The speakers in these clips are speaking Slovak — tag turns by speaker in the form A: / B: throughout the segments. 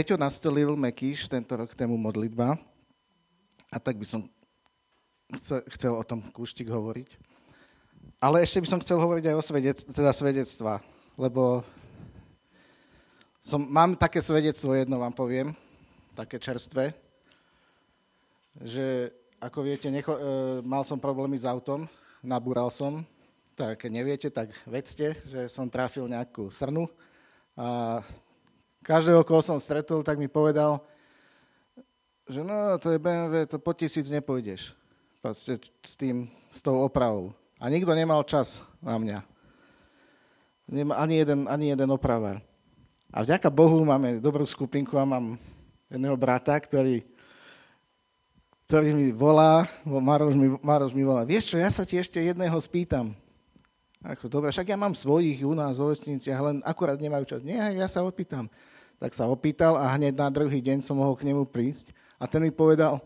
A: Peťo nastolil Mekíš tento rok tému modlitba a tak by som chcel, o tom kúštik hovoriť. Ale ešte by som chcel hovoriť aj o svedec, teda svedectva, lebo som, mám také svedectvo, jedno vám poviem, také čerstvé, že ako viete, necho, e, mal som problémy s autom, nabúral som, tak neviete, tak vedzte, že som trafil nejakú srnu a každého, koho som stretol, tak mi povedal, že no, to je BMW, to po tisíc nepôjdeš. Proste s tým, s tou opravou. A nikto nemal čas na mňa. Ani jeden, ani jeden opravár. A vďaka Bohu máme dobrú skupinku a mám jedného brata, ktorý, ktorý mi volá, Maroš mi, Maroš mi volá, vieš čo, ja sa ti ešte jedného spýtam. Ako, dobre, však ja mám svojich u nás vo vestiniciach, len akurát nemajú čas. Nie, ja sa opýtam. Tak sa opýtal a hneď na druhý deň som mohol k nemu prísť. A ten mi povedal,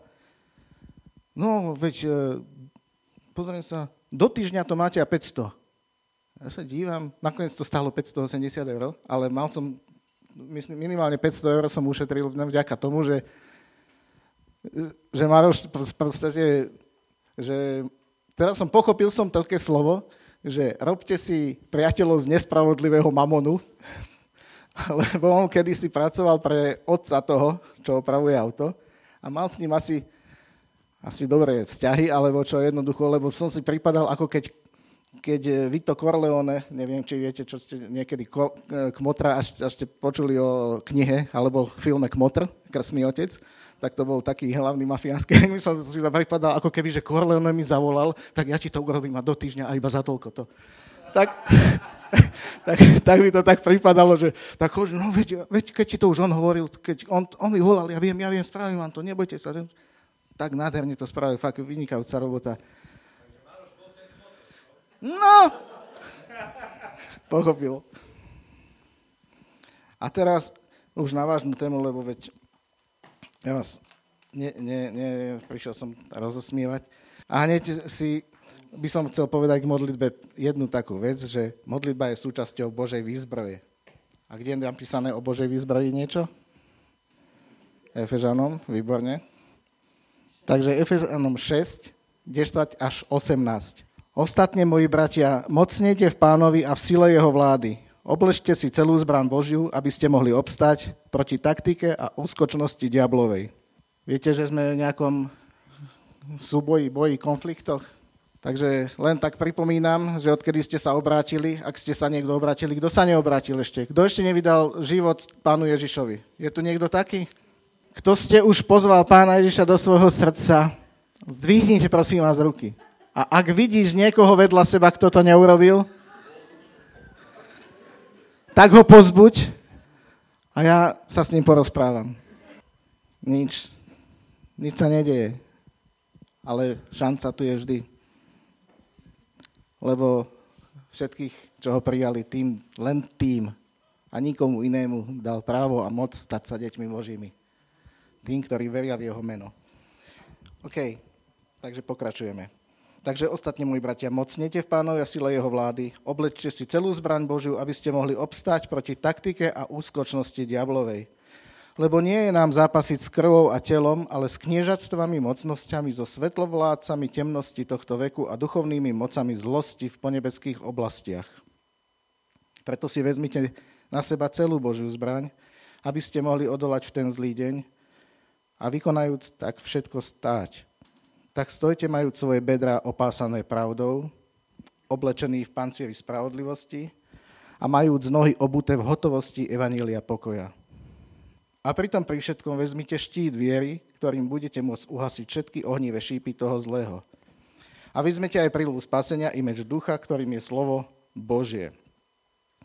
A: no veď, e, pozriem sa, do týždňa to máte a 500. Ja sa dívam, nakoniec to stálo 580 eur, ale mal som myslím, minimálne 500 eur som ušetril vďaka tomu, že, že Maroš podstate, že teraz som pochopil som také slovo, že robte si priateľov z nespravodlivého mamonu, lebo on kedysi pracoval pre otca toho, čo opravuje auto a mal s ním asi, asi dobré vzťahy, alebo čo jednoducho, lebo som si pripadal, ako keď keď eh, Vito Corleone, neviem, či viete, čo ste niekedy eh, Kmotra, až, až ste počuli o knihe alebo filme Kmotr, Krsný otec, tak to bol taký hlavný mafiánsky. My som si pripadal, ako keby, že Corleone mi zavolal, tak ja ti to urobím a do týždňa a iba za toľko to. Tak, tak, tak mi to tak pripadalo, že tak no veď, veď, keď ti to už on hovoril, keď on, on mi volal, ja viem, ja viem, spravím vám to, nebojte sa. Tak nádherne to spravil, fakt vynikajúca robota. No, pochopil. A teraz už na vážnu tému, lebo veď ja vás ne, ne, ne, prišiel som rozosmievať. A hneď si by som chcel povedať k modlitbe jednu takú vec, že modlitba je súčasťou Božej výzbroje. A kde je napísané o Božej výzbroji niečo? Efežanom, výborne. Takže Efežanom 6, 10 až 18. Ostatne, moji bratia, mocnejte v pánovi a v sile jeho vlády. Obležte si celú zbran Božiu, aby ste mohli obstať proti taktike a úskočnosti diablovej. Viete, že sme v nejakom súboji, boji, konfliktoch? Takže len tak pripomínam, že odkedy ste sa obrátili, ak ste sa niekto obrátili, kto sa neobrátil ešte? Kto ešte nevydal život pánu Ježišovi? Je tu niekto taký? Kto ste už pozval pána Ježiša do svojho srdca? Zdvihnite prosím vás ruky. A ak vidíš niekoho vedľa seba, kto to neurobil, tak ho pozbuď a ja sa s ním porozprávam. Nič. Nič sa nedeje. Ale šanca tu je vždy. Lebo všetkých, čo ho prijali, tým, len tým a nikomu inému dal právo a moc stať sa deťmi Božími. Tým, ktorí veria v jeho meno. OK, takže pokračujeme. Takže ostatne, moji bratia, mocnete v pánovi a sile jeho vlády, oblečte si celú zbraň Božiu, aby ste mohli obstať proti taktike a úskočnosti diablovej. Lebo nie je nám zápasiť s krvou a telom, ale s kniežatstvami, mocnosťami, so svetlovládcami temnosti tohto veku a duchovnými mocami zlosti v ponebeských oblastiach. Preto si vezmite na seba celú Božiu zbraň, aby ste mohli odolať v ten zlý deň a vykonajúc tak všetko stáť tak stojte majúc svoje bedra opásané pravdou, oblečený v pancieri spravodlivosti a majúc nohy obuté v hotovosti Evanília pokoja. A pritom pri všetkom vezmite štít viery, ktorým budete môcť uhasiť všetky ohnivé šípy toho zlého. A vezmete aj príľu spasenia i meč ducha, ktorým je slovo Božie.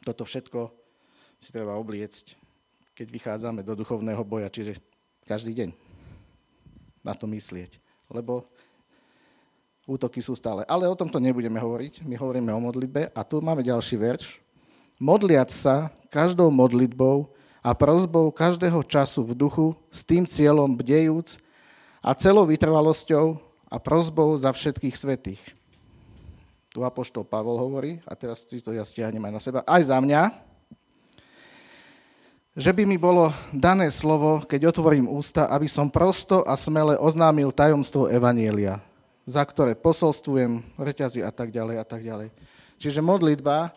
A: Toto všetko si treba obliecť, keď vychádzame do duchovného boja, čiže každý deň na to myslieť. Lebo útoky sú stále. Ale o tomto nebudeme hovoriť, my hovoríme o modlitbe a tu máme ďalší verš. Modliať sa každou modlitbou a prozbou každého času v duchu s tým cieľom bdejúc a celou vytrvalosťou a prozbou za všetkých svetých. Tu apoštol Pavol hovorí, a teraz si to ja stiahnem aj na seba, aj za mňa, že by mi bolo dané slovo, keď otvorím ústa, aby som prosto a smele oznámil tajomstvo Evanielia, za ktoré posolstvujem, reťazy a tak ďalej a tak ďalej. Čiže modlitba,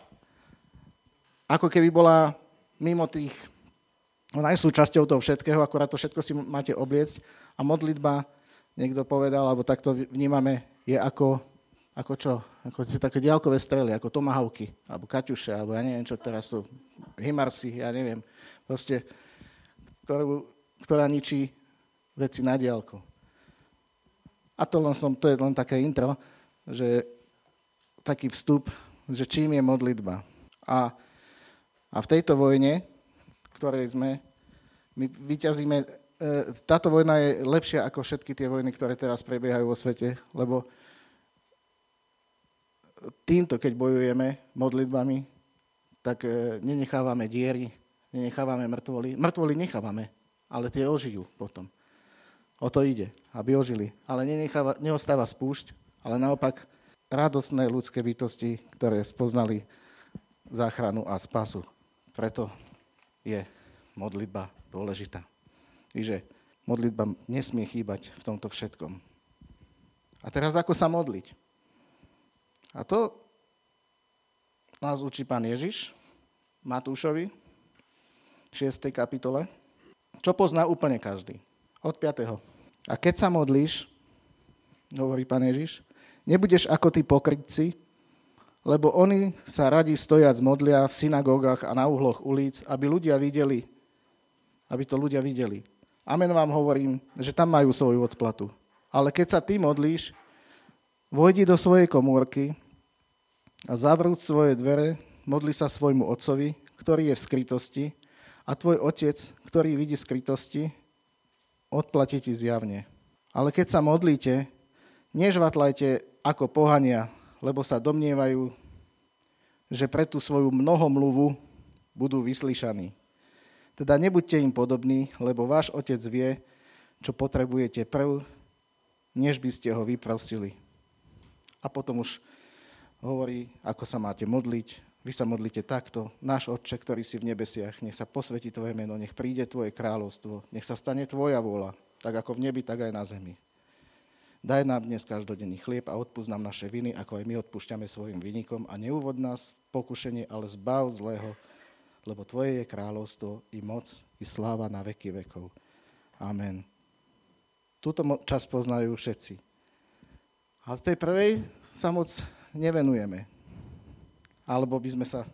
A: ako keby bola mimo tých, ona je súčasťou toho všetkého, akorát to všetko si máte obliecť a modlitba, niekto povedal, alebo takto vnímame, je ako, ako čo? Ako také diálkové strely, ako tomahavky, alebo kaťuše, alebo ja neviem, čo teraz sú, himarsy, ja neviem proste, ktorú, ktorá ničí veci na diálku. A to, len som, to je len také intro, že taký vstup, že čím je modlitba. A, a v tejto vojne, ktorej sme, my vyťazíme, e, táto vojna je lepšia ako všetky tie vojny, ktoré teraz prebiehajú vo svete, lebo týmto, keď bojujeme modlitbami, tak e, nenechávame diery, nenechávame mŕtvoly. Mŕtvoly nechávame, ale tie ožijú potom. O to ide, aby ožili. Ale nenecháva, neostáva spúšť, ale naopak radosné ľudské bytosti, ktoré spoznali záchranu a spasu. Preto je modlitba dôležitá. Čiže modlitba nesmie chýbať v tomto všetkom. A teraz ako sa modliť? A to nás učí pán Ježiš Matúšovi 6. kapitole, čo pozná úplne každý. Od 5. A keď sa modlíš, hovorí pán Ježiš, nebudeš ako tí pokrytci, lebo oni sa radi stojac modlia v synagógach a na uhloch ulic, aby ľudia videli, aby to ľudia videli. Amen vám hovorím, že tam majú svoju odplatu. Ale keď sa ty modlíš, vojdi do svojej komórky a zavrúť svoje dvere, modli sa svojmu otcovi, ktorý je v skrytosti a tvoj otec, ktorý vidí skrytosti, odplatí ti zjavne. Ale keď sa modlíte, nežvatlajte ako pohania, lebo sa domnievajú, že pre tú svoju mnohomluvu budú vyslyšaní. Teda nebuďte im podobní, lebo váš otec vie, čo potrebujete prv, než by ste ho vyprosili. A potom už hovorí, ako sa máte modliť, vy sa modlite takto. Náš Otče, ktorý si v nebesiach, nech sa posvetí Tvoje meno, nech príde Tvoje kráľovstvo, nech sa stane Tvoja vôľa, tak ako v nebi, tak aj na zemi. Daj nám dnes každodenný chlieb a odpúsť nám naše viny, ako aj my odpúšťame svojim vynikom a neúvod nás v pokušenie, ale zbav zlého, lebo Tvoje je kráľovstvo i moc, i sláva na veky vekov. Amen. Túto čas poznajú všetci. Ale tej prvej sa moc nevenujeme alebo by sme sa...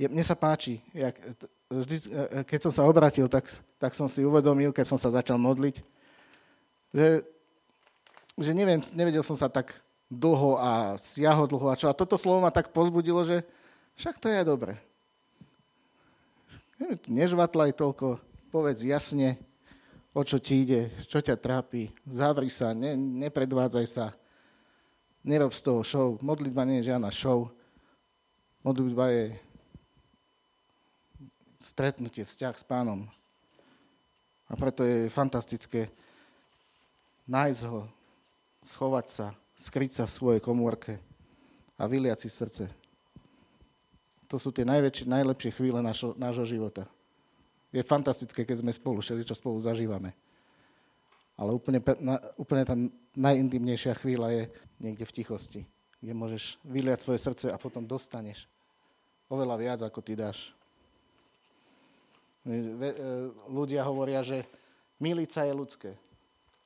A: Mne sa páči, jak, vždy, keď som sa obratil, tak, tak som si uvedomil, keď som sa začal modliť, že, že neviem, nevedel som sa tak dlho a siaho dlho a čo. A toto slovo ma tak pozbudilo, že však to je dobre. Nežvatlaj toľko, povedz jasne, o čo ti ide, čo ťa trápi, zavri sa, ne, nepredvádzaj sa, nerob z toho show. Modlitba nie je žiadna show. Modlitba je stretnutie, vzťah s pánom. A preto je fantastické nájsť ho, schovať sa, skryť sa v svojej komórke a vyliať si srdce. To sú tie najväčšie, najlepšie chvíle našo, nášho života. Je fantastické, keď sme spolu, všetci, čo spolu zažívame. Ale úplne, úplne tá najintimnejšia chvíľa je niekde v tichosti kde môžeš vyliať svoje srdce a potom dostaneš oveľa viac, ako ty dáš. E, ľudia hovoria, že miliť sa je ľudské.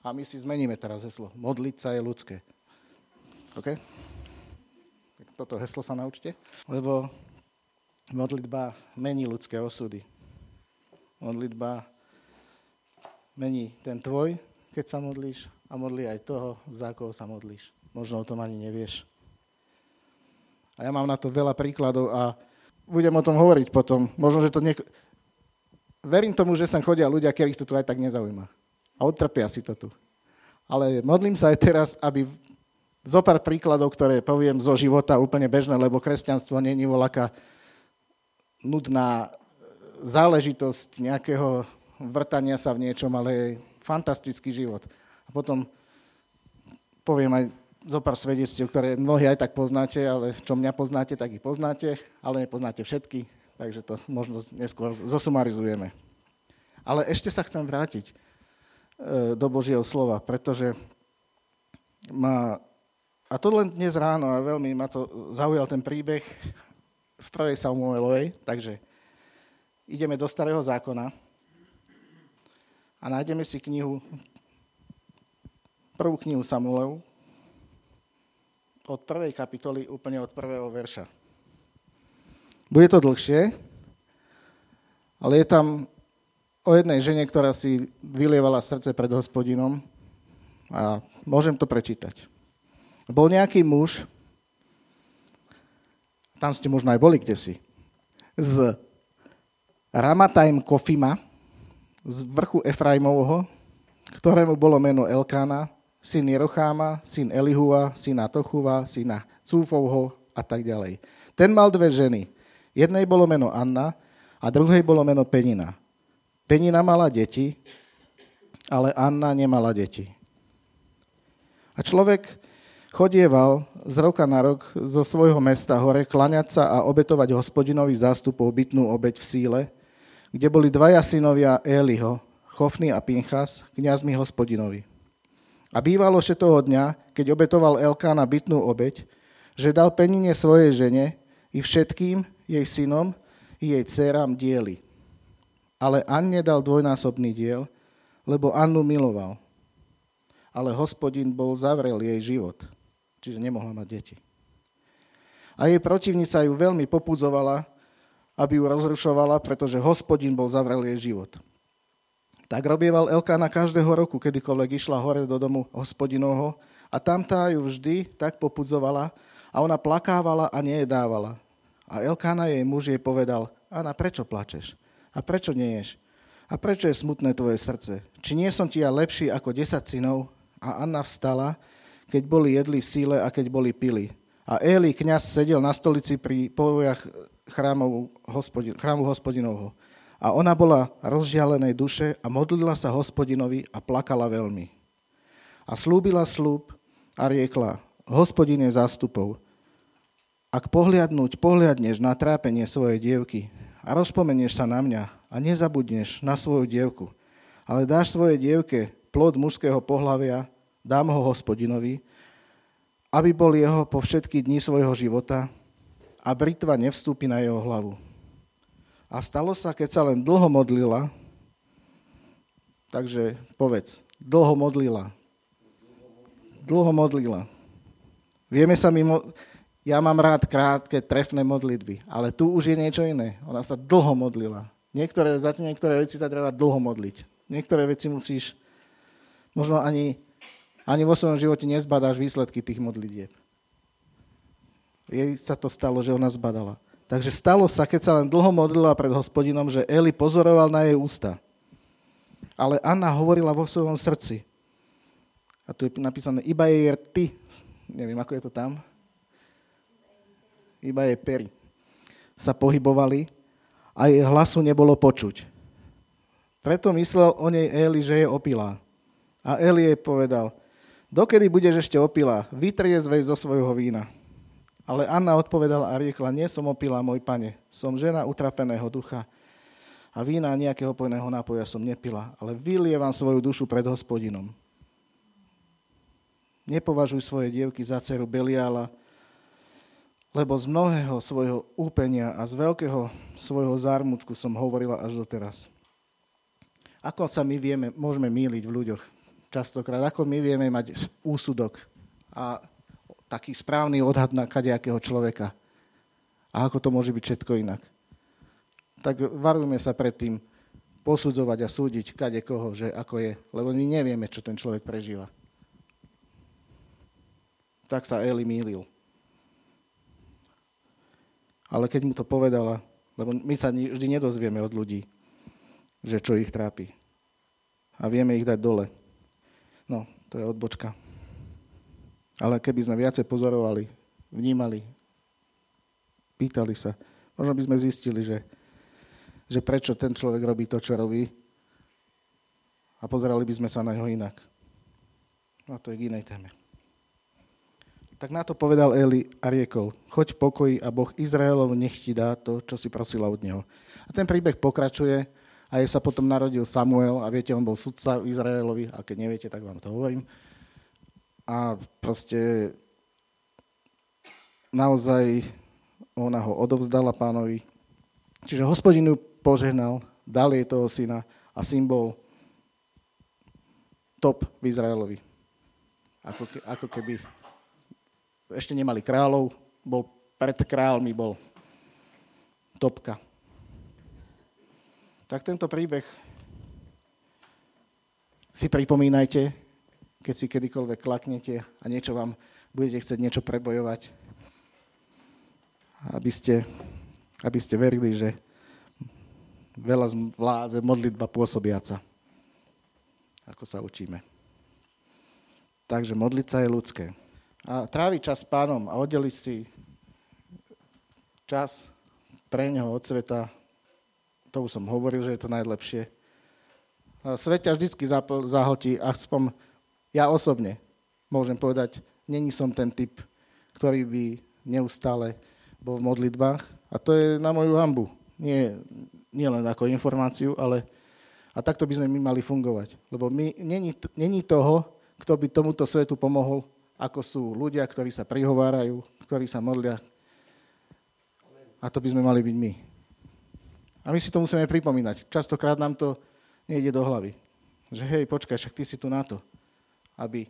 A: A my si zmeníme teraz heslo. Modliť sa je ľudské. OK? Tak toto heslo sa naučte. Lebo modlitba mení ľudské osudy. Modlitba mení ten tvoj, keď sa modlíš a modlí aj toho, za koho sa modlíš. Možno o tom ani nevieš. A ja mám na to veľa príkladov a budem o tom hovoriť potom. Možno, že to niek- Verím tomu, že sem chodia ľudia, ktorých to tu aj tak nezaujíma. A odtrpia si to tu. Ale modlím sa aj teraz, aby zo pár príkladov, ktoré poviem zo života úplne bežné, lebo kresťanstvo není voľaká nudná záležitosť nejakého vrtania sa v niečom, ale je fantastický život. A potom poviem aj zo pár svedectiev, ktoré mnohí aj tak poznáte, ale čo mňa poznáte, tak ich poznáte, ale nepoznáte všetky. takže to možno neskôr zosumarizujeme. Ale ešte sa chcem vrátiť do Božieho slova, pretože ma, a to len dnes ráno, a veľmi ma to zaujal ten príbeh v prvej Samuelovej, takže ideme do starého zákona a nájdeme si knihu, prvú knihu Samuelov, od prvej kapitoly, úplne od prvého verša. Bude to dlhšie, ale je tam o jednej žene, ktorá si vylievala srdce pred hospodinom a môžem to prečítať. Bol nejaký muž, tam ste možno aj boli kde si, z Ramatajm Kofima, z vrchu Efraimovho, ktorému bolo meno Elkána, syn Jerocháma, syn Elihua, syna Tochuva, syna Cúfovho a tak ďalej. Ten mal dve ženy. Jednej bolo meno Anna a druhej bolo meno Penina. Penina mala deti, ale Anna nemala deti. A človek chodieval z roka na rok zo svojho mesta hore klaňať sa a obetovať hospodinovi zástupov bytnú obeť v síle, kde boli dvaja synovia Éliho, Chofný a Pinchas, kniazmi hospodinovi. A bývalo že toho dňa, keď obetoval Elkána bytnú obeď, že dal penine svojej žene i všetkým jej synom i jej dcerám diely. Ale Anne dal dvojnásobný diel, lebo Annu miloval. Ale hospodin bol zavrel jej život, čiže nemohla mať deti. A jej protivnica ju veľmi popudzovala, aby ju rozrušovala, pretože hospodin bol zavrel jej život. Tak robieval Elkána každého roku, kedykoľvek išla hore do domu hospodinovho a tam tá ju vždy tak popudzovala a ona plakávala a nejedávala. A Elkána jej muž jej povedal, Ana, prečo plačeš? A prečo neješ? A prečo je smutné tvoje srdce? Či nie som ti ja lepší ako desať synov? A Anna vstala, keď boli jedli v síle a keď boli pili. A Eli, kňaz, sedel na stolici pri povojach chrámu, hospodin, chrámu hospodinovho. A ona bola rozžialenej duše a modlila sa hospodinovi a plakala veľmi. A slúbila slúb a riekla, hospodin je zástupov. Ak pohliadnúť, pohliadneš na trápenie svojej dievky a rozpomenieš sa na mňa a nezabudneš na svoju dievku, ale dáš svojej dievke plod mužského pohlavia, dám ho hospodinovi, aby bol jeho po všetky dni svojho života a britva nevstúpi na jeho hlavu. A stalo sa, keď sa len dlho modlila, takže povedz, dlho modlila. Dlho modlila. Vieme sa mimo... Ja mám rád krátke, trefné modlitby, ale tu už je niečo iné. Ona sa dlho modlila. Niektoré, za niektoré veci sa treba dlho modliť. Niektoré veci musíš, možno ani, ani vo svojom živote nezbadáš výsledky tých modlitieb. Jej sa to stalo, že ona zbadala. Takže stalo sa, keď sa len dlho modlila pred hospodinom, že Eli pozoroval na jej ústa. Ale Anna hovorila vo svojom srdci. A tu je napísané, iba jej rty, neviem, ako je to tam, iba jej pery sa pohybovali a jej hlasu nebolo počuť. Preto myslel o nej Eli, že je opilá. A Eli jej povedal, dokedy budeš ešte opilá, vytriezvej zo svojho vína. Ale Anna odpovedala a riekla, nie som opila, môj pane, som žena utrapeného ducha a vína nejakého pojného nápoja som nepila, ale vylievam svoju dušu pred hospodinom. Nepovažuj svoje dievky za dceru Beliala, lebo z mnohého svojho úpenia a z veľkého svojho zármutku som hovorila až doteraz. Ako sa my vieme, môžeme míliť v ľuďoch častokrát, ako my vieme mať úsudok a taký správny odhad na kadejakého človeka. A ako to môže byť všetko inak. Tak varujme sa pred tým posudzovať a súdiť kade koho, že ako je, lebo my nevieme, čo ten človek prežíva. Tak sa Eli mýlil. Ale keď mu to povedala, lebo my sa vždy nedozvieme od ľudí, že čo ich trápi. A vieme ich dať dole. No, to je odbočka. Ale keby sme viacej pozorovali, vnímali, pýtali sa, možno by sme zistili, že, že prečo ten človek robí to, čo robí a pozerali by sme sa na neho inak. No to je k inej téme. Tak na to povedal Eli a riekol, choď v pokoji a Boh Izraelov nech ti dá to, čo si prosila od neho. A ten príbeh pokračuje a je sa potom narodil Samuel a viete, on bol sudca v Izraelovi a keď neviete, tak vám to hovorím. A proste naozaj ona ho odovzdala pánovi. Čiže hospodinu požehnal, dal jej toho syna a symbol top v Izraelovi. Ako, ke, ako keby ešte nemali kráľov, bol pred kráľmi, bol topka. Tak tento príbeh si pripomínajte, keď si kedykoľvek klaknete a niečo vám budete chcieť niečo prebojovať, aby ste, aby ste verili, že veľa vládze modlitba pôsobiaca ako sa učíme. Takže modliť sa je ľudské. A tráviť čas s pánom a oddeliť si čas pre neho od sveta, to už som hovoril, že je to najlepšie. A svet ťa vždycky zahltí, aspoň ja osobne môžem povedať, není som ten typ, ktorý by neustále bol v modlitbách. A to je na moju hambu. Nie, nie len ako informáciu, ale a takto by sme my mali fungovať. Lebo my, není, není toho, kto by tomuto svetu pomohol, ako sú ľudia, ktorí sa prihovárajú, ktorí sa modlia. A to by sme mali byť my. A my si to musíme pripomínať. Častokrát nám to nejde do hlavy. Že hej, počkaj, však ty si tu na to, aby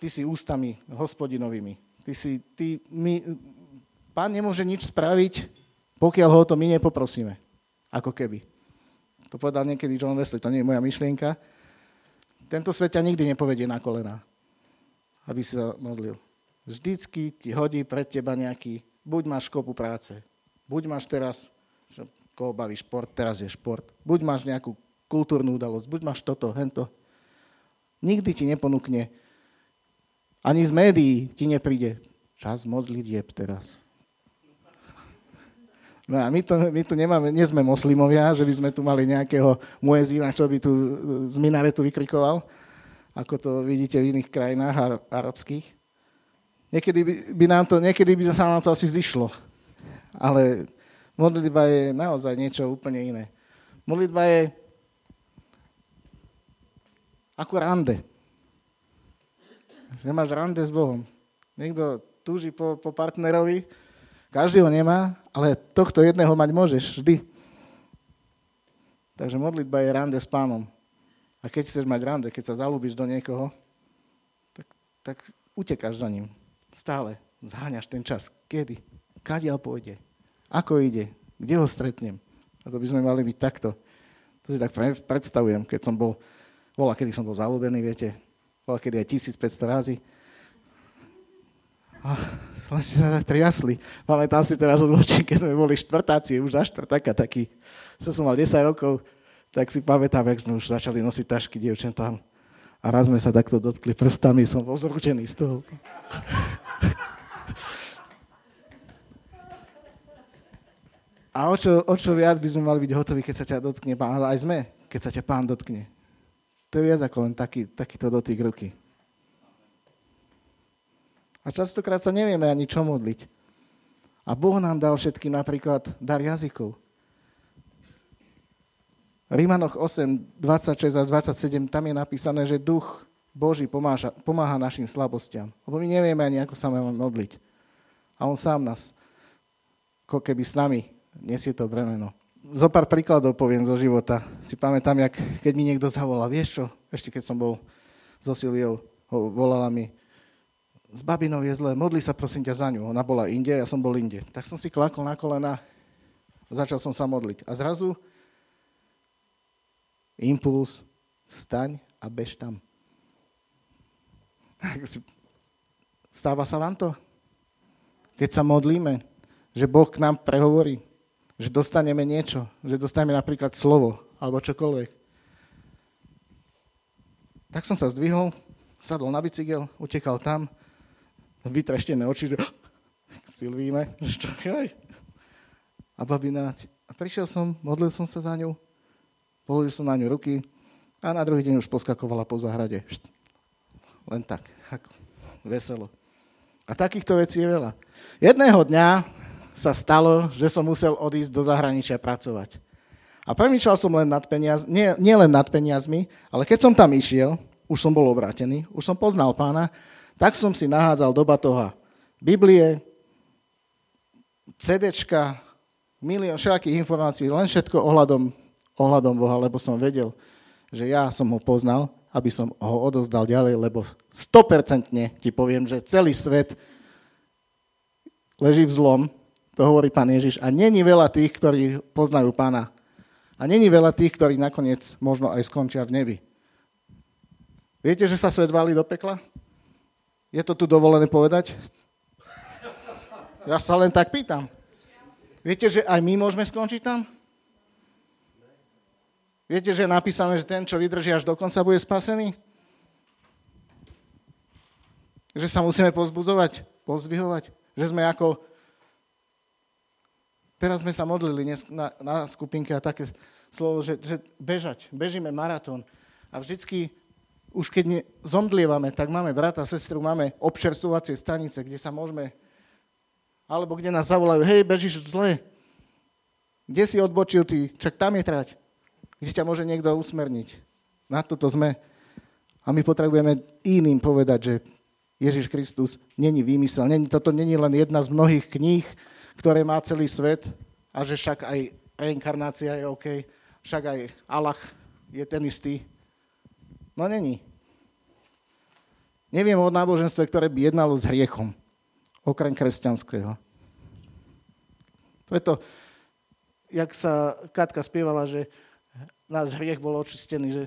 A: ty si ústami hospodinovými. Ty si, ty, my, pán nemôže nič spraviť, pokiaľ ho to my nepoprosíme. Ako keby. To povedal niekedy John Wesley, to nie je moja myšlienka. Tento svet ťa nikdy nepovedie na kolena, aby si sa modlil. Vždycky ti hodí pred teba nejaký, buď máš kopu práce, buď máš teraz, koho baví šport, teraz je šport, buď máš nejakú kultúrnu udalosť, buď máš toto, hento. Nikdy ti neponúkne, ani z médií ti nepríde čas modliť teraz. No a my, to, my tu nemáme, nie sme moslimovia, že by sme tu mali nejakého muezína, čo by tu z minaretu vykrikoval, ako to vidíte v iných krajinách arabských. Niekedy by, by, nám to, niekedy by sa nám to asi zišlo. Ale modlitba je naozaj niečo úplne iné. Modlitba je ako rande. Že máš rande s Bohom. Niekto túži po, po partnerovi, každý ho nemá, ale tohto jedného mať môžeš vždy. Takže modlitba je rande s pánom. A keď chceš mať rande, keď sa zalúbiš do niekoho, tak, tak utekáš za ním. Stále zháňaš ten čas. Kedy? Kadiaľ pôjde? Ako ide? Kde ho stretnem? A to by sme mali byť takto. To si tak predstavujem, keď som bol, bola, kedy som bol zalúbený, viete, bola, kedy aj 1500 razy. A len si sa triasli. Pamätám si teraz od keď sme boli štvrtáci, už za štvrtáka taký, čo som mal 10 rokov, tak si pamätám, jak sme už začali nosiť tašky dievčatám. A raz sme sa takto dotkli prstami, som bol zručený z toho. A o čo, o čo viac by sme mali byť hotoví, keď sa ťa dotkne pán, ale aj sme, keď sa ťa pán dotkne. To je viac ako len taký, takýto dotyk ruky. A častokrát sa nevieme ani čo modliť. A Boh nám dal všetkým napríklad dar jazykov. Rímanoch 8, 26 a 27 tam je napísané, že duch Boží pomáha, pomáha našim slabostiam. Lebo my nevieme ani, ako sa máme modliť. A on sám nás, ako keby s nami, nesie to bremeno. Zo pár príkladov poviem zo života. Si pamätám, jak, keď mi niekto zavolal, vieš čo, ešte keď som bol so Silviou, volala mi, s babinou je zle, modli sa prosím ťa za ňu. Ona bola inde, ja som bol inde. Tak som si klakol na kolena a začal som sa modliť. A zrazu impuls, staň a bež tam. Stáva sa vám to? Keď sa modlíme, že Boh k nám prehovorí, že dostaneme niečo, že dostaneme napríklad slovo alebo čokoľvek. Tak som sa zdvihol, sadol na bicykel, utekal tam vytreštené oči, že Silvíne, čo aj? A babina, a prišiel som, modlil som sa za ňu, položil som na ňu ruky a na druhý deň už poskakovala po záhrade. Len tak, ako veselo. A takýchto vecí je veľa. Jedného dňa sa stalo, že som musel odísť do zahraničia pracovať. A premýšľal som len nad peniaz, nie, nie len nad peniazmi, ale keď som tam išiel, už som bol obrátený, už som poznal pána, tak som si nahádzal do batoha Biblie, CDčka, milión všelakých informácií, len všetko ohľadom, ohľadom Boha, lebo som vedel, že ja som ho poznal, aby som ho odozdal ďalej, lebo 100% ti poviem, že celý svet leží v zlom, to hovorí pán Ježiš, a není veľa tých, ktorí poznajú pána a není veľa tých, ktorí nakoniec možno aj skončia v nebi. Viete, že sa svet valí do pekla? Je to tu dovolené povedať? Ja sa len tak pýtam. Viete, že aj my môžeme skončiť tam? Viete, že je napísané, že ten, čo vydrží až do konca, bude spasený? Že sa musíme pozbudzovať, pozdvihovať? Že sme ako Teraz sme sa modlili na, na skupinke a také slovo, že, že bežať, bežíme maratón. A vždycky, už keď ne, zomdlievame, tak máme brata, sestru, máme občerstovacie stanice, kde sa môžeme, alebo kde nás zavolajú, hej, bežíš zle, kde si odbočil ty, čak tam je trať, kde ťa môže niekto usmerniť. Na toto sme. A my potrebujeme iným povedať, že Ježiš Kristus není výmysel. Není, toto není len jedna z mnohých kníh, ktoré má celý svet a že však aj reinkarnácia je OK, však aj Allah je ten istý. No není. Neviem o náboženstve, ktoré by jednalo s hriechom, okrem kresťanského. Preto, jak sa Katka spievala, že náš hriech bol očistený, že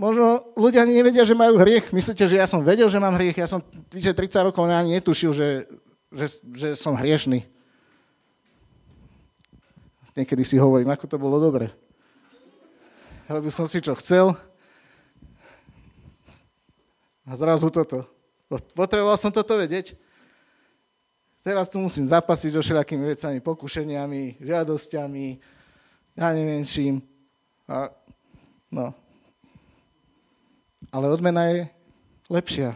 A: možno ľudia ani nevedia, že majú hriech. Myslíte, že ja som vedel, že mám hriech? Ja som 30 rokov ani netušil, že že, že som hriešný. Niekedy si hovorím, ako to bolo dobre. Robil som si, čo chcel. A zrazu toto. Potreboval som toto vedieť. Teraz tu musím zapasiť so všelakými vecami, pokušeniami, žiadosťami, ja neviem čím. A, no. Ale odmena je lepšia.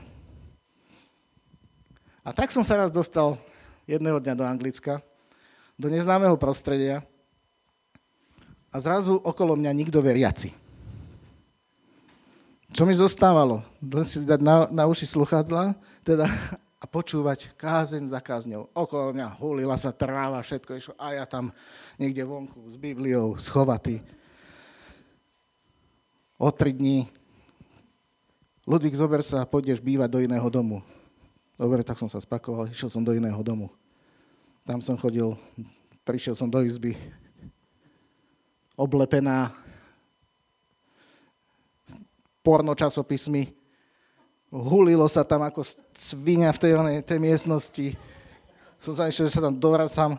A: A tak som sa raz dostal jedného dňa do Anglicka, do neznámeho prostredia a zrazu okolo mňa nikto veriaci. Čo mi zostávalo? Len si dať na, na uši sluchadla teda, a počúvať kázeň za kázňou. Okolo mňa hulila sa tráva, všetko išlo a ja tam niekde vonku s Bibliou schovatý. O tri dní Ludvík, zober sa pôjdeš bývať do iného domu. Dobre, tak som sa spakoval, išiel som do iného domu. Tam som chodil, prišiel som do izby, oblepená porno časopismy. Hulilo sa tam ako svinia v tej, tej miestnosti. Som sa že sa tam dovracam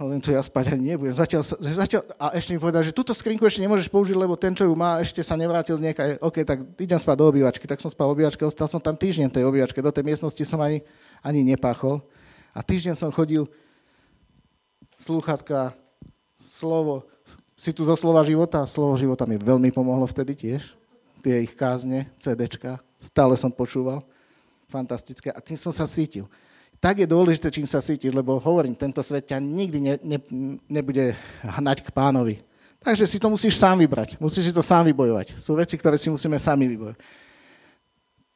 A: len tu ja spať ani nebudem. Zatiaľ, zatiaľ, a ešte mi povedal, že túto skrinku ešte nemôžeš použiť, lebo ten, čo ju má, ešte sa nevrátil z niekaj. OK, tak idem spať do obývačky. Tak som spal v obývačke, ostal som tam týždeň v tej obývačke. Do tej miestnosti som ani, ani nepáchol. A týždeň som chodil slúchatka, slovo, si tu zo slova života. Slovo života mi veľmi pomohlo vtedy tiež. Tie ich kázne, CDčka, stále som počúval. Fantastické. A tým som sa cítil tak je dôležité, čím sa cítiš, lebo hovorím, tento svet ťa nikdy ne, ne, nebude hnať k pánovi. Takže si to musíš sám vybrať. Musíš si to sám vybojovať. Sú veci, ktoré si musíme sami vybojovať.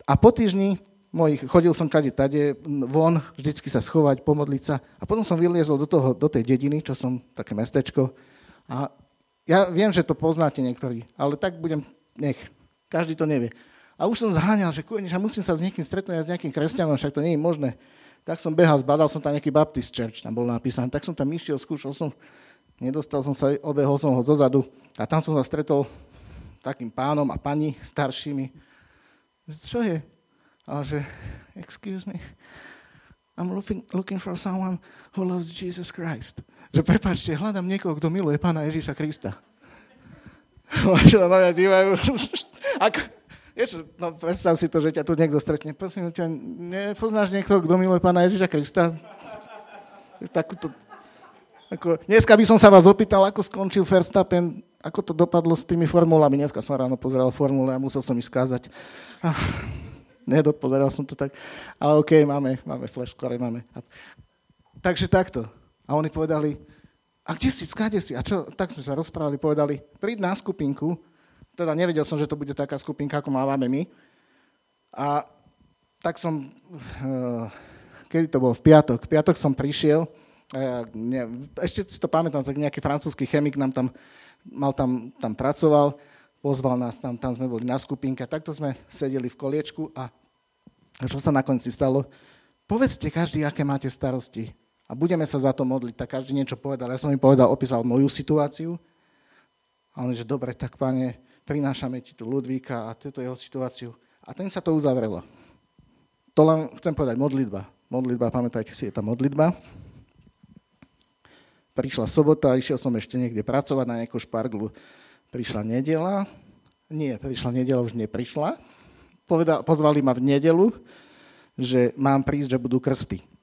A: A po týždni mojich, chodil som kade tade, von, vždycky sa schovať, pomodliť sa. A potom som vyliezol do, toho, do tej dediny, čo som, také mestečko. A ja viem, že to poznáte niektorí, ale tak budem, nech. Každý to nevie. A už som zháňal, že a musím sa s niekým stretnúť, s nejakým kresťanom, však to nie je možné tak som behal, zbadal som tam nejaký Baptist Church, tam bol napísaný, tak som tam išiel, skúšal som, nedostal som sa, obehol som ho zozadu a tam som sa stretol takým pánom a pani staršími. Čo je? A že, excuse me, I'm looking, looking for someone who loves Jesus Christ. Že prepáčte, hľadám niekoho, kto miluje pána Ježíša Krista. Čo na mňa dívajú. Ako, Vieš, no predstav si to, že ťa tu niekto stretne. Prosím ťa, nepoznáš niekto, kto miluje pána Ježiša Krista? Takúto, ako, dneska by som sa vás opýtal, ako skončil Verstappen, ako to dopadlo s tými formulami. Dneska som ráno pozeral formule a musel som ich skázať. Ah, Nedopozeral som to tak. Ale OK, máme, máme flashku, ale máme. Takže takto. A oni povedali, a kde si, skáde si? A čo? Tak sme sa rozprávali, povedali, príď na skupinku. Teda nevedel som, že to bude taká skupinka, ako máme my. A tak som, uh, kedy to bolo? V piatok. V piatok som prišiel, uh, ne, ešte si to pamätám, tak nejaký francúzsky chemik nám tam, mal tam, tam pracoval, pozval nás tam, tam sme boli na skupinke, takto sme sedeli v koliečku a čo sa nakoniec stalo? Povedzte každý, aké máte starosti a budeme sa za to modliť. Tak každý niečo povedal. Ja som im povedal, opísal moju situáciu. A on že dobre, tak pane, prinášame ti tu Ludvíka a túto jeho situáciu. A ten sa to uzavrelo. To len chcem povedať, modlitba. Modlitba, pamätajte si, je tá modlitba. Prišla sobota, išiel som ešte niekde pracovať na nejakú šparglu. Prišla nedela. Nie, prišla nedela, už neprišla. Povedal, pozvali ma v nedelu, že mám prísť, že budú krsty.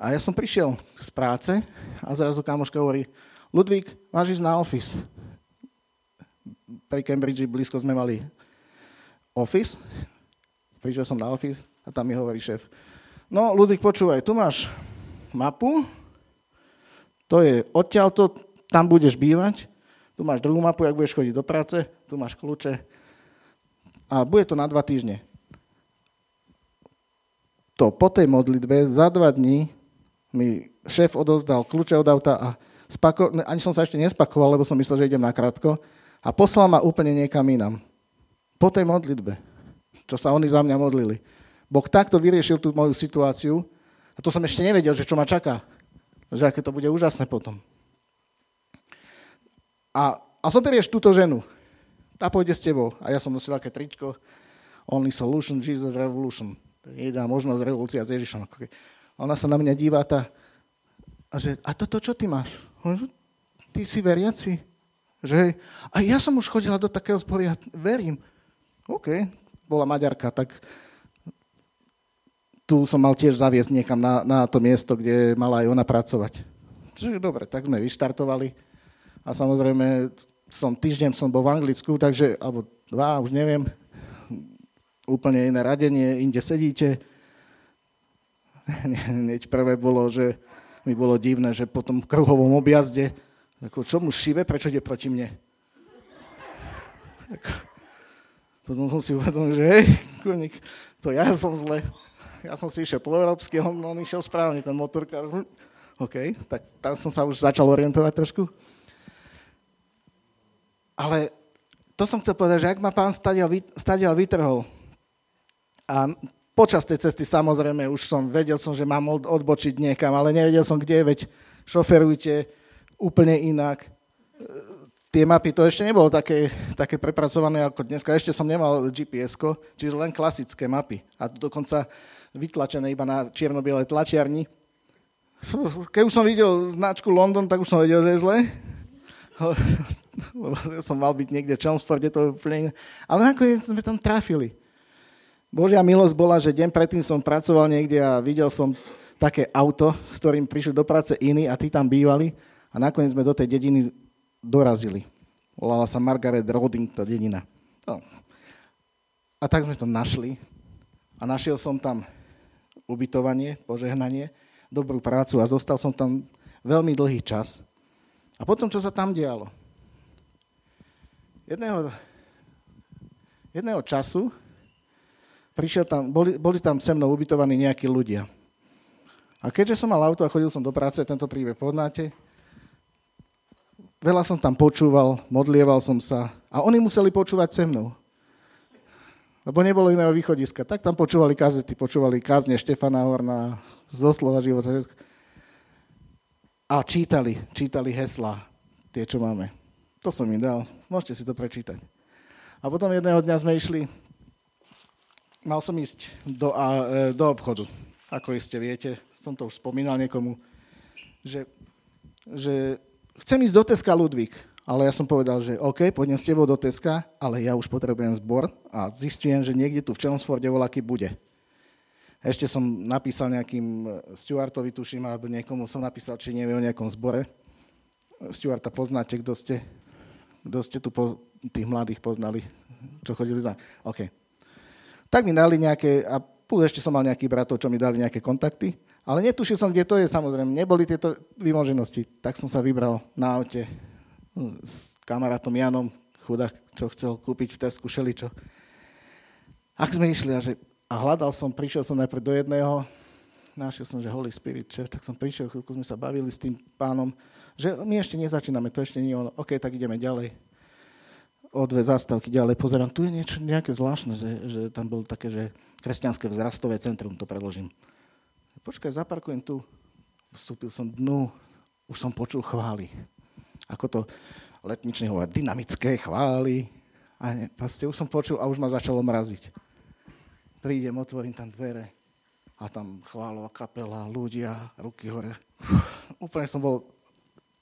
A: A ja som prišiel z práce a zrazu kamoška hovorí, Ludvík, máš ísť na office. Pri Cambridge blízko sme mali office. Prišiel som na office a tam mi hovorí šéf, no Ludvík, počúvaj, tu máš mapu, to je odtiaľto, tam budeš bývať, tu máš druhú mapu, ak budeš chodiť do práce, tu máš kľúče a bude to na dva týždne. To po tej modlitbe za dva dní mi šéf odozdal kľúče od auta a spako- ani som sa ešte nespakoval, lebo som myslel, že idem na krátko a poslal ma úplne niekam inam. Po tej modlitbe, čo sa oni za mňa modlili. Boh takto vyriešil tú moju situáciu a to som ešte nevedel, že čo ma čaká. Že aké to bude úžasné potom. A, a zoberieš túto ženu. Tá pôjde s tebou. A ja som nosil také tričko. Only solution, Jesus revolution. Jedna možnosť revolúcia s Ježišom. Ona sa na mňa díva tá, a že, a toto čo ty máš? Ty si veriaci? Že, a ja som už chodila do takého zboru, ja verím. OK, bola Maďarka, tak tu som mal tiež zaviesť niekam na, na to miesto, kde mala aj ona pracovať. Čiže dobre, tak sme vyštartovali a samozrejme som týždeň som bol v Anglicku, takže, alebo dva, už neviem, úplne iné radenie, inde sedíte, hneď prvé bolo, že mi bolo divné, že po tom kruhovom objazde, ako, čo mu šive, prečo ide proti mne? Ako, potom som si uvedomil, že hej, koník, to ja som zle. Ja som si išiel po európsky, on, on išiel správne, ten motorkár. OK, tak tam som sa už začal orientovať trošku. Ale to som chcel povedať, že ak ma pán stadial vytrhol a Počas tej cesty samozrejme už som vedel som, že mám odbočiť niekam, ale nevedel som kde, veď šoferujte úplne inak. Tie mapy, to ešte nebolo také, také prepracované ako dneska. Ešte som nemal gps čiže len klasické mapy. A dokonca vytlačené iba na čierno-bielej tlačiarni. Keď už som videl značku London, tak už som vedel, že je zle. Lebo som mal byť niekde v Chelmsforde, to úplne iné. Ale nakoniec sme tam trafili. Božia milosť bola, že deň predtým som pracoval niekde a videl som také auto, s ktorým prišli do práce iní a tí tam bývali a nakoniec sme do tej dediny dorazili. Volala sa Margaret Roding, tá dedina. No. A tak sme to našli a našiel som tam ubytovanie, požehnanie, dobrú prácu a zostal som tam veľmi dlhý čas. A potom, čo sa tam dialo? Jedného, jedného času prišiel tam, boli, boli tam se mnou ubytovaní nejakí ľudia. A keďže som mal auto a chodil som do práce, tento príbeh poznáte, veľa som tam počúval, modlieval som sa a oni museli počúvať se mnou. Lebo nebolo iného východiska. Tak tam počúvali kazety, počúvali kázne Štefana Horna, zo slova života. A čítali, čítali heslá, tie, čo máme. To som im dal, môžete si to prečítať. A potom jedného dňa sme išli mal som ísť do, a, e, do obchodu. Ako iste viete, som to už spomínal niekomu, že, že chcem ísť do Teska Ludvík, ale ja som povedal, že OK, pôjdem s tebou do Teska, ale ja už potrebujem zbor a zistujem, že niekde tu v Chelmsforde voľaký bude. Ešte som napísal nejakým e, Stuartovi, tuším, alebo niekomu som napísal, či nevie o nejakom zbore. Stuarta poznáte, kto ste, kto ste tu po, tých mladých poznali, čo chodili za... OK. Tak mi dali nejaké, a plus ešte som mal nejakých bratov, čo mi dali nejaké kontakty, ale netušil som, kde to je, samozrejme. Neboli tieto vymoženosti. Tak som sa vybral na aute s kamarátom Janom, chudák, čo chcel kúpiť v Tesku šeličo. Ak sme išli a, že, a hľadal som, prišiel som najprv do jedného, našiel som, že Holy Spirit, že, tak som prišiel, chvíľku sme sa bavili s tým pánom, že my ešte nezačíname, to ešte nie ono. OK, tak ideme ďalej. O dve zástavky ďalej pozerám, tu je niečo nejaké zvláštne, že, že tam bolo také, že kresťanské vzrastové centrum, to predložím. Počkaj, zaparkujem tu. Vstúpil som dnu, už som počul chvály. Ako to letnične hovorí, dynamické chvály. A ne, vlastne už som počul a už ma začalo mraziť. Prídem, otvorím tam dvere a tam chválová kapela, ľudia, ruky hore. Úplne som bol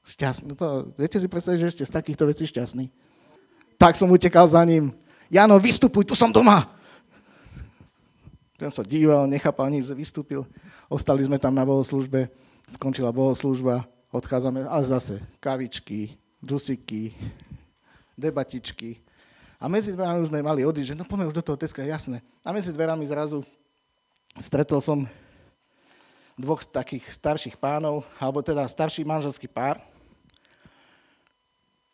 A: šťastný. To, viete si predstaviť, že ste z takýchto vecí šťastní? Tak som utekal za ním. Jano, vystupuj, tu som doma. Ten sa díval, nechápal nič, vystúpil. Ostali sme tam na bohoslužbe, skončila bohoslužba, odchádzame a zase kavičky, džusiky, debatičky. A medzi dverami už sme mali odísť, že no poďme už do toho Teska, jasné. A medzi dverami zrazu stretol som dvoch takých starších pánov, alebo teda starší manželský pár.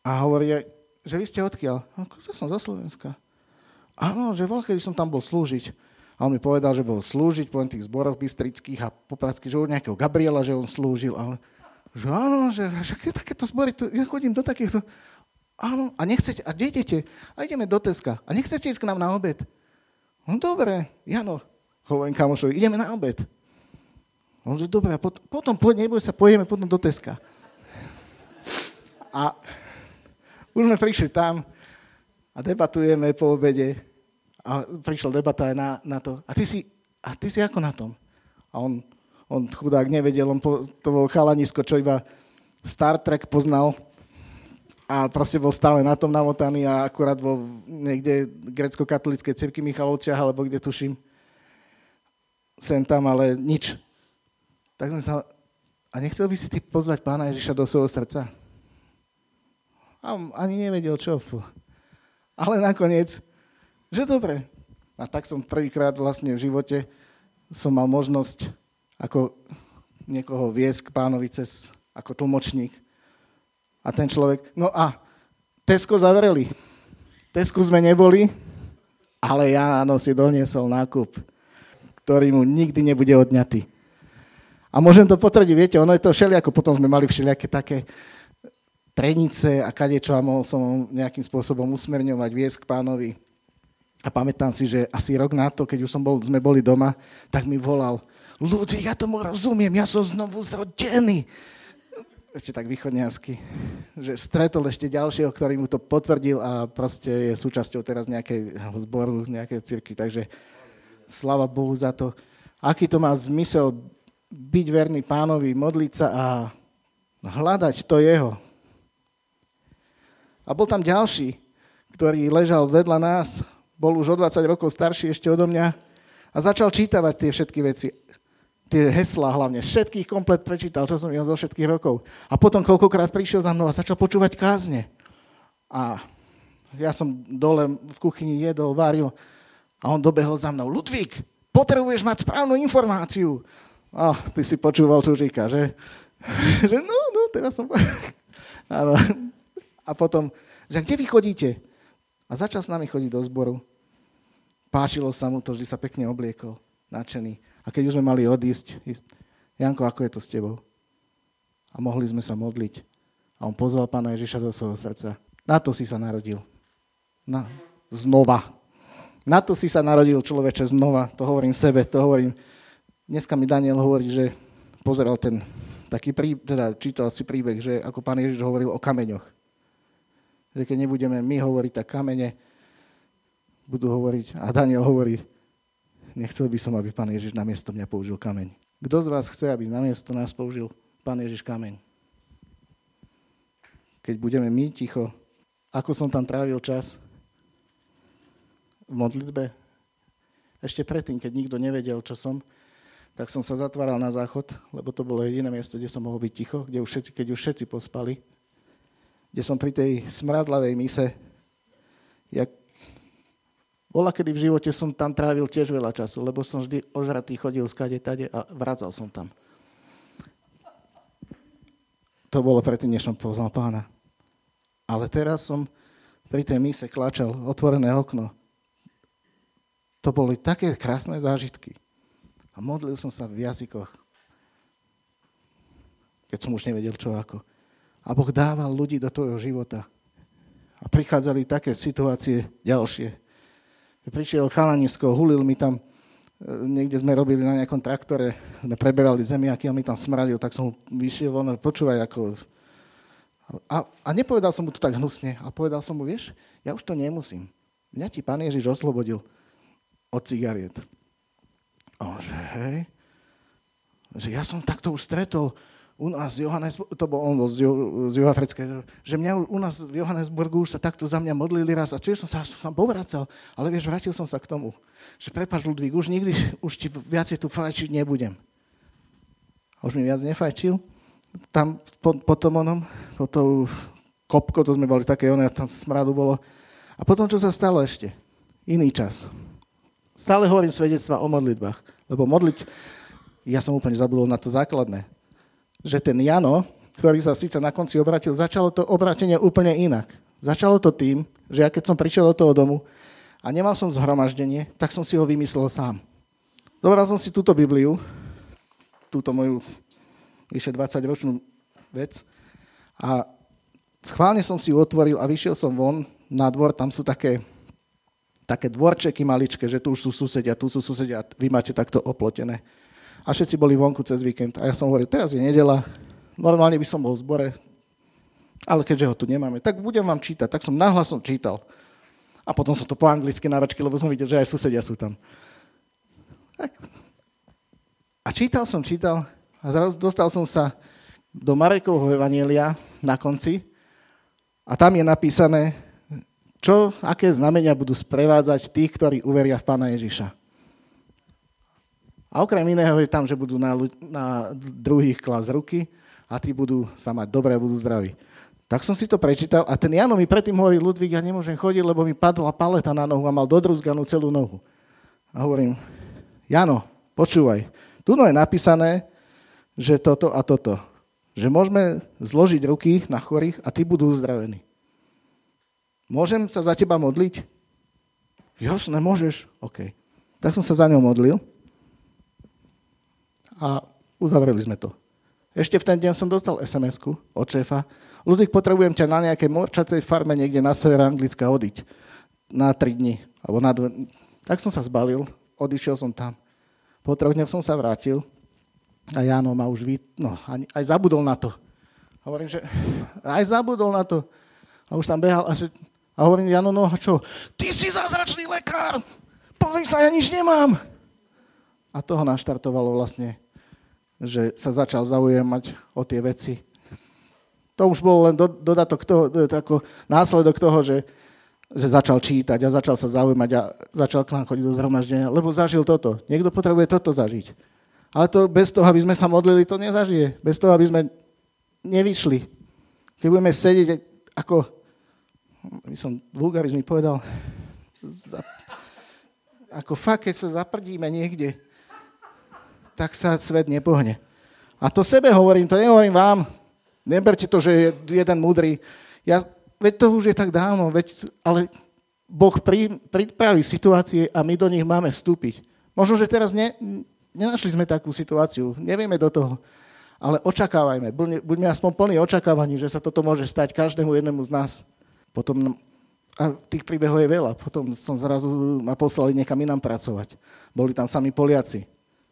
A: A hovorí, že vy ste odkiaľ? Ja som zo Slovenska. Áno, že voľa, kedy som tam bol slúžiť. A on mi povedal, že bol slúžiť po tých zboroch bystrických a popracky, že u nejakého Gabriela, že on slúžil. A on, že áno, že, že takéto zbory, to, ja chodím do takýchto... Áno, a nechcete, a idete? A ideme do Teska. A nechcete ísť k nám na obed? No dobre, Jano, hovorím kamošovi, ideme na obed. On že dobre, a pot, potom, po, neboj sa, pôjdeme potom do Teska. A už sme prišli tam a debatujeme po obede a prišla debata aj na, na to. A ty, si, a ty si ako na tom? A on, on chudák nevedel, on po, to bol chalanisko, čo iba Star Trek poznal a proste bol stále na tom namotaný a akurát bol niekde grecko-katolíckej cirky Michalovciach, alebo kde tuším, sem tam, ale nič. Tak sme sa... A nechcel by si ty pozvať pána Ježiša do svojho srdca? A ani nevedel, čo. Ale nakoniec že dobre. A tak som prvýkrát vlastne v živote som mal možnosť ako niekoho viesť k pánovi cez ako tlmočník. A ten človek, no a Tesko zavreli. Tesku sme neboli, ale ja áno si doniesol nákup, ktorý mu nikdy nebude odňatý. A môžem to potvrdiť, viete, ono je to všelijako, potom sme mali všelijaké také trenice a kadečo a mohol som nejakým spôsobom usmerňovať, viesť k pánovi. A pamätám si, že asi rok na to, keď už som bol, sme boli doma, tak mi volal, Ludvík, ja tomu rozumiem, ja som znovu zrodený. Ešte tak východňarsky. Že stretol ešte ďalšieho, ktorý mu to potvrdil a proste je súčasťou teraz nejakého zboru, nejakej cirky. Takže slava Bohu za to. Aký to má zmysel byť verný pánovi, modliť sa a hľadať to jeho. A bol tam ďalší, ktorý ležal vedľa nás bol už o 20 rokov starší ešte odo mňa a začal čítavať tie všetky veci. Tie heslá hlavne. Všetkých komplet prečítal, čo som jeho zo všetkých rokov. A potom koľkokrát prišiel za mnou a začal počúvať kázne. A ja som dole v kuchyni jedol, varil a on dobehol za mnou. Ludvík, potrebuješ mať správnu informáciu. A ty si počúval čužíka, že? že no, no, teraz som... A potom, že kde vy chodíte? A začal s nami chodiť do zboru. Páčilo sa mu to, vždy sa pekne obliekol, nadšený. A keď už sme mali odísť, Janko, ako je to s tebou? A mohli sme sa modliť. A on pozval pána Ježiša do svojho srdca. Na to si sa narodil. Na, znova. Na to si sa narodil človeče znova. To hovorím sebe, to hovorím. Dneska mi Daniel hovorí, že pozeral ten taký prí, teda čítal si príbeh, že ako pán Ježiš hovoril o kameňoch že keď nebudeme my hovoriť, tak kamene budú hovoriť. A Daniel hovorí, nechcel by som, aby pán Ježiš namiesto mňa použil kameň. Kto z vás chce, aby namiesto nás použil pán Ježiš kameň? Keď budeme my ticho, ako som tam trávil čas v modlitbe, ešte predtým, keď nikto nevedel, čo som, tak som sa zatváral na záchod, lebo to bolo jediné miesto, kde som mohol byť ticho, kde už všetci, keď už všetci pospali kde som pri tej smradlavej mise, jak Bola, kedy v živote som tam trávil tiež veľa času, lebo som vždy ožratý chodil skade tade a vracal som tam. To bolo predtým, než som poznal pána. Ale teraz som pri tej mise klačal otvorené okno. To boli také krásne zážitky. A modlil som sa v jazykoch, keď som už nevedel čo ako. A Boh dával ľudí do tvojho života. A prichádzali také situácie ďalšie. Prišiel chalanisko, hulil mi tam, e, niekde sme robili na nejakom traktore, sme preberali zemiaky a mi tam smradil, tak som vyšiel von, počúvaj, ako... A, a nepovedal som mu to tak hnusne, a povedal som mu, vieš, ja už to nemusím. Mňa ti pán Ježiš oslobodil od cigariet. Že hej, že ja som takto už stretol u nás Johannes, to bol on bol z, z Juhafrickej, že mňa u nás v Johannesburgu už sa takto za mňa modlili raz a tiež som sa až som povracal, ale vieš, vrátil som sa k tomu, že prepáč Ludvík, už nikdy, už ti viacej tu fajčiť nebudem. už mi viac nefajčil. Tam po, po tom onom, po tou kopko, to sme boli také, oné, tam smradu bolo. A potom, čo sa stalo ešte? Iný čas. Stále hovorím svedectva o modlitbách, lebo modliť, ja som úplne zabudol na to základné že ten Jano, ktorý sa síce na konci obratil, začalo to obratenie úplne inak. Začalo to tým, že ja keď som prišiel do toho domu a nemal som zhromaždenie, tak som si ho vymyslel sám. Zobral som si túto Bibliu, túto moju vyše 20-ročnú vec a schválne som si ju otvoril a vyšiel som von na dvor, tam sú také, také dvorčeky maličké, že tu už sú susedia, tu sú susedia, vy máte takto oplotené a všetci boli vonku cez víkend. A ja som hovoril, teraz je nedela, normálne by som bol v zbore, ale keďže ho tu nemáme, tak budem vám čítať. Tak som nahlasom čítal. A potom som to po anglicky náračky, lebo som videl, že aj susedia sú tam. Tak. A čítal som, čítal a dostal som sa do Marekovho Evanielia na konci a tam je napísané, čo, aké znamenia budú sprevádzať tých, ktorí uveria v Pána Ježiša. A okrem iného je tam, že budú na, na druhých klas ruky a tí budú sa mať dobre, budú zdraví. Tak som si to prečítal a ten Jano mi predtým hovorí, Ludvík, ja nemôžem chodiť, lebo mi padla paleta na nohu a mal dodruzganú celú nohu. A hovorím, Jano, počúvaj, tu je napísané, že toto a toto. Že môžeme zložiť ruky na chorých a tí budú uzdravení. Môžem sa za teba modliť? Jasné, môžeš. OK. Tak som sa za ňou modlil a uzavreli sme to. Ešte v ten deň som dostal sms od šéfa. Ludvík, potrebujem ťa na nejakej morčacej farme niekde na sever Anglicka odiť. Na tri dni. Alebo na dve... Tak som sa zbalil, odišiel som tam. Po troch dňoch som sa vrátil a Jano ma už vy... no, aj zabudol na to. Hovorím, že aj zabudol na to. A už tam behal a, že... a hovorím, Jano, no a čo? Ty si zázračný lekár! Pozri sa, ja nič nemám! A toho naštartovalo vlastne že sa začal zaujímať o tie veci. To už bol len do, dodatok toho, ako následok toho, že, že začal čítať a začal sa zaujímať a začal k nám chodiť do zhromaždenia, lebo zažil toto. Niekto potrebuje toto zažiť. Ale to bez toho, aby sme sa modlili, to nezažije. Bez toho, aby sme nevyšli. Keď budeme sedieť ako, by som vulgarizmi povedal, za, ako fakt, keď sa zaprdíme niekde, tak sa svet nepohne. A to sebe hovorím, to nehovorím vám. Neberte to, že je jeden múdry. Ja, veď to už je tak dávno, veď, ale Boh pri, pripraví situácie a my do nich máme vstúpiť. Možno, že teraz ne, nenašli sme takú situáciu, nevieme do toho, ale očakávajme, buďme aspoň plní očakávaní, že sa toto môže stať každému jednému z nás. Potom, a tých príbehov je veľa. Potom som zrazu ma poslali niekam inám pracovať. Boli tam sami Poliaci.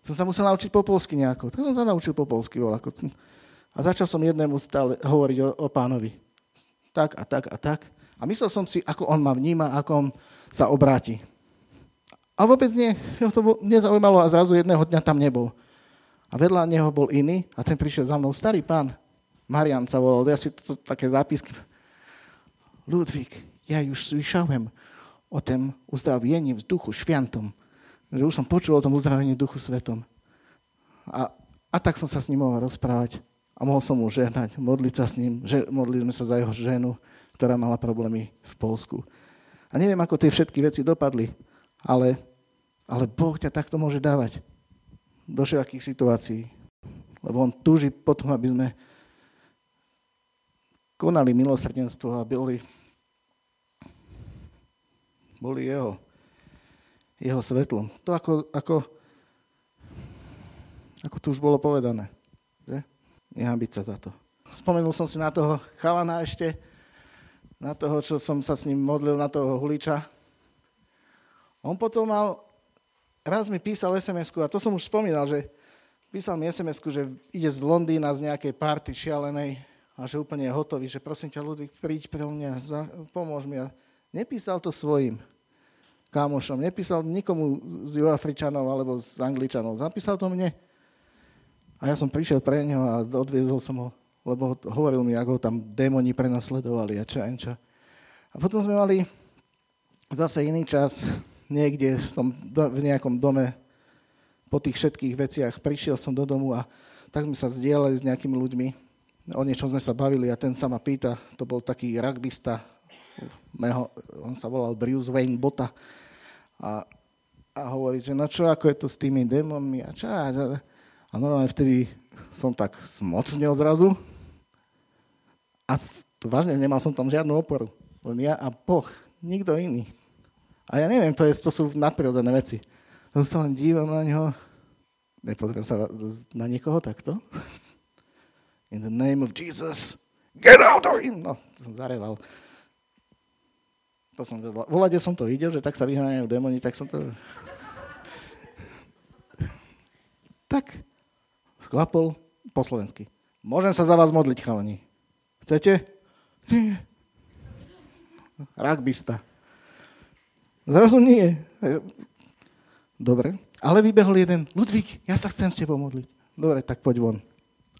A: Som sa musel naučiť po polsky nejako. Tak som sa naučil po polsky. A začal som jednému stále hovoriť o, o pánovi. Tak a tak a tak. A myslel som si, ako on ma vníma, ako on sa obráti. A vôbec nie. Jeho to nezaujímalo a zrazu jedného dňa tam nebol. A vedľa neho bol iný a ten prišiel za mnou. Starý pán, Marian sa volal, ja si to, také zápisky. Ludvík, ja už slyšałem o tym uzdrawieniu v duchu świętym že už som počul o tom uzdravení Duchu Svetom. A, a tak som sa s ním mohol rozprávať a mohol som mu žehnať, modliť sa s ním. Že, modlili sme sa za jeho ženu, ktorá mala problémy v Polsku. A neviem, ako tie všetky veci dopadli, Ale, ale Boh ťa takto môže dávať do všetkých situácií. Lebo on túži potom, aby sme konali milosrdenstvo a boli, boli jeho, jeho svetlom. To ako, ako, ako tu už bolo povedané. Že? Nehambiť sa za to. Spomenul som si na toho chalana ešte, na toho, čo som sa s ním modlil, na toho huliča. On potom mal, raz mi písal sms a to som už spomínal, že písal mi sms že ide z Londýna z nejakej party šialenej a že úplne je hotový, že prosím ťa, Ludvík, príď pre mňa, za, pomôž mi. A nepísal to svojim kámošom, nepísal nikomu z Juafričanov alebo z Angličanov, zapísal to mne. A ja som prišiel pre neho a odviezol som ho, lebo hovoril mi, ako ho tam démoni prenasledovali a čo a čo. A potom sme mali zase iný čas, niekde som v nejakom dome po tých všetkých veciach, prišiel som do domu a tak sme sa zdieľali s nejakými ľuďmi. O niečom sme sa bavili a ten sa ma pýta, to bol taký rugbista, on sa volal Bruce Wayne Bota a, a hovorí, že no čo, ako je to s tými démonmi a čo. A, a normálne vtedy som tak smocnil zrazu a to vážne nemal som tam žiadnu oporu. Len ja a Boh, nikto iný. A ja neviem, to, je, to sú nadprirodzené veci. To sa len dívam na neho, nepozriem sa na niekoho takto in the name of Jesus, get out of him. No, to som zareval. To som, volade som to videl, že tak sa vyháňajú démoni, tak som to... tak, sklapol po slovensky. Môžem sa za vás modliť, chalani. Chcete? Nie. Rugbista. Zrazu nie. Dobre. Ale vybehol jeden. Ludvík, ja sa chcem s tebou modliť. Dobre, tak poď von.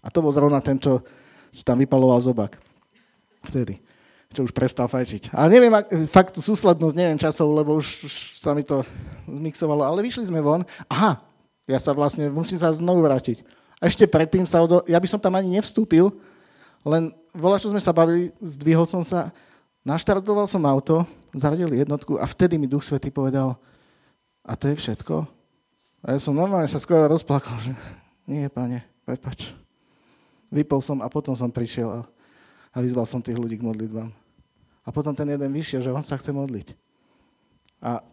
A: A to bol zrovna ten, čo, čo tam vypaloval zobak. Vtedy. Čo už prestal fajčiť. Ale neviem, fakt súslednosť, neviem časov, lebo už, už sa mi to zmixovalo. Ale vyšli sme von. Aha, ja sa vlastne musím sa znovu vrátiť. A ešte predtým sa, odo... ja by som tam ani nevstúpil, len vola, čo sme sa bavili, zdvihol som sa, naštartoval som auto, zaradil jednotku a vtedy mi Duch Svetý povedal, a to je všetko? A ja som normálne sa skoro rozplakal, že nie, pane, prepač. Vypol som a potom som prišiel a, a vyzval som tých ľudí k modlitbám. A potom ten jeden vyšiel, že on sa chce modliť. A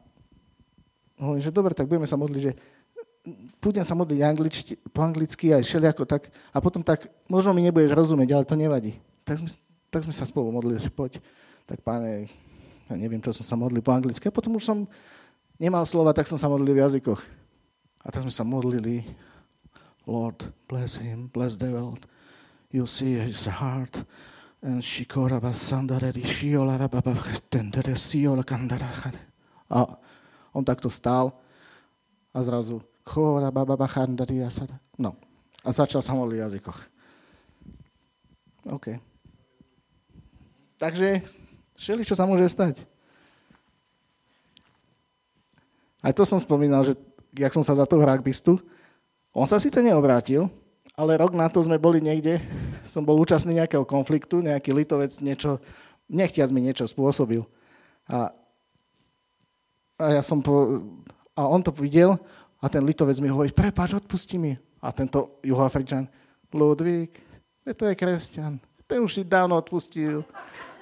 A: hovorím, že dobre, tak budeme sa modliť, že budem sa modliť angličti, po anglicky aj všelijako tak. A potom tak, možno mi nebudeš rozumieť, ale to nevadí. Tak sme, tak sme sa spolu modlili, že poď. Tak páne, ja neviem, čo som sa modlil po anglicky. A potom už som nemal slova, tak som sa modlil v jazykoch. A tak sme sa modlili. Lord, bless him, bless the world you see his heart. Shikora basandare shiola rababa tendere siola kandara. A on takto stál a zrazu chora baba bachandari asada. No. A začal sa modliť v jazykoch. OK. Takže všeli, čo sa môže stať. Aj to som spomínal, že jak som sa za toho rugbystu, on sa síce neobrátil, ale rok na to sme boli niekde, som bol účastný nejakého konfliktu, nejaký litovec niečo, nechtiac mi niečo spôsobil. A, a ja som po, a on to videl a ten litovec mi hovorí, prepáč, odpusti mi. A tento juhoafričan, Ludvík, to je kresťan, ten už si dávno odpustil.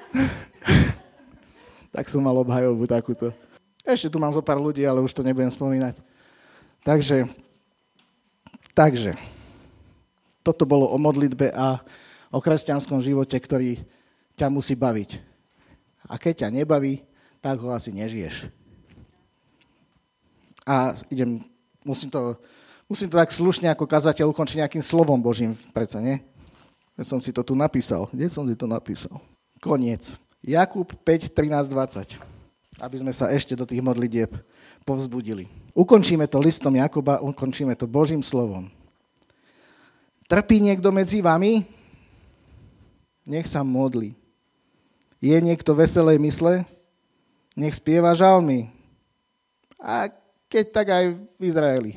A: tak som mal obhajobu takúto. Ešte tu mám zo pár ľudí, ale už to nebudem spomínať. Takže, takže, toto bolo o modlitbe a o kresťanskom živote, ktorý ťa musí baviť. A keď ťa nebaví, tak ho asi nežiješ. A idem, musím to, musím to tak slušne ako kazateľ ukončiť nejakým slovom Božím, predsa nie? Ja som si to tu napísal. Kde som si to napísal? Koniec. Jakub 5, 13, 20. Aby sme sa ešte do tých modlitieb povzbudili. Ukončíme to listom Jakuba, ukončíme to Božím slovom. Trpí niekto medzi vami? Nech sa modli. Je niekto veselej mysle? Nech spieva žalmy. A keď tak aj v Izraeli.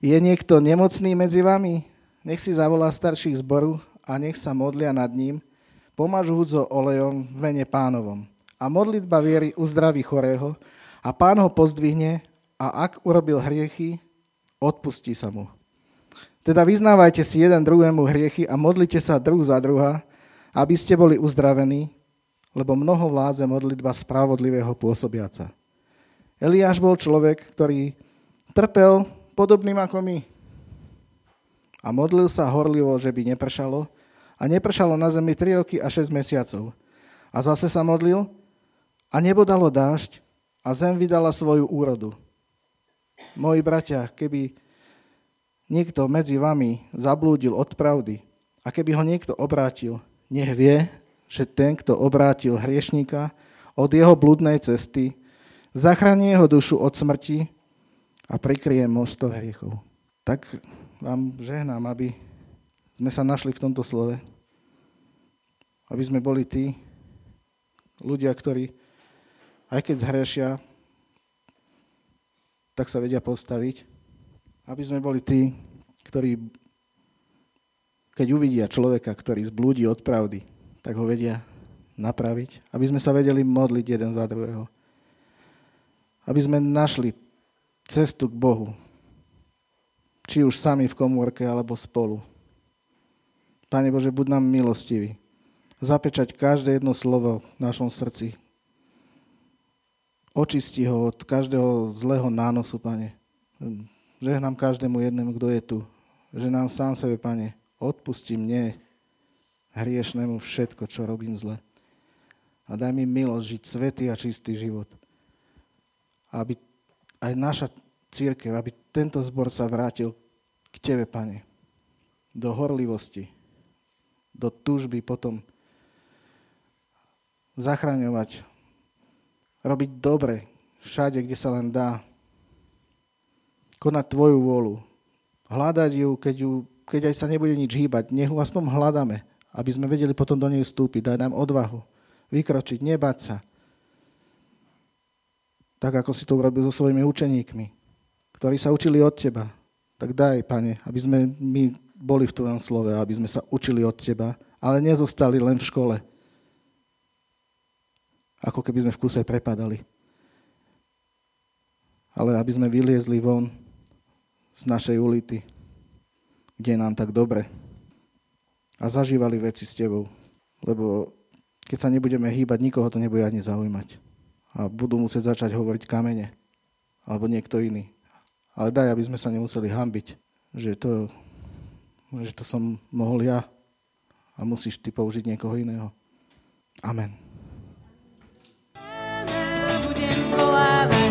A: Je niekto nemocný medzi vami? Nech si zavolá starších zboru a nech sa modlia nad ním, pomažú so olejom v mene pánovom. A modlitba viery uzdraví chorého a pán ho pozdvihne a ak urobil hriechy, odpustí sa mu. Teda vyznávajte si jeden druhému hriechy a modlite sa druh za druha, aby ste boli uzdravení, lebo mnoho vládze modlitba spravodlivého pôsobiaca. Eliáš bol človek, ktorý trpel podobným ako my. A modlil sa horlivo, že by nepršalo. A nepršalo na zemi 3 roky a 6 mesiacov. A zase sa modlil a nebo dalo dážď a zem vydala svoju úrodu. Moji bratia, keby niekto medzi vami zablúdil od pravdy a keby ho niekto obrátil, nech vie, že ten, kto obrátil hriešníka od jeho blúdnej cesty, zachráni jeho dušu od smrti a prikrie množstvo hriechov. Tak vám žehnám, aby sme sa našli v tomto slove. Aby sme boli tí ľudia, ktorí aj keď zhrešia, tak sa vedia postaviť. Aby sme boli tí, ktorí, keď uvidia človeka, ktorý zblúdi od pravdy, tak ho vedia napraviť. Aby sme sa vedeli modliť jeden za druhého. Aby sme našli cestu k Bohu. Či už sami v komórke, alebo spolu. Pane Bože, buď nám milostivý. Zapečať každé jedno slovo v našom srdci, Očisti ho od každého zlého nánosu, pane. Žehnám každému jednému, kto je tu. Že nám sám sebe, pane, odpusti mne, hriešnému, všetko, čo robím zle. A daj mi milosť žiť svetý a čistý život. Aby aj naša církev, aby tento zbor sa vrátil k Tebe, Pane. Do horlivosti, do túžby potom zachraňovať robiť dobre všade, kde sa len dá. Konať Tvoju vôľu. Hľadať ju, keď, ju, keď aj sa nebude nič hýbať. Nech ju aspoň hľadáme, aby sme vedeli potom do nej vstúpiť. Daj nám odvahu. Vykročiť, nebať sa. Tak, ako si to urobil so svojimi učeníkmi, ktorí sa učili od Teba. Tak daj, Pane, aby sme my boli v Tvojom slove, aby sme sa učili od Teba, ale nezostali len v škole, ako keby sme v kuse prepadali. Ale aby sme vyliezli von z našej ulity, kde je nám tak dobre. A zažívali veci s tebou, lebo keď sa nebudeme hýbať, nikoho to nebude ani zaujímať. A budú musieť začať hovoriť kamene, alebo niekto iný. Ale daj, aby sme sa nemuseli hambiť, že to, že to som mohol ja a musíš ty použiť niekoho iného. Amen. Budem zvolávať.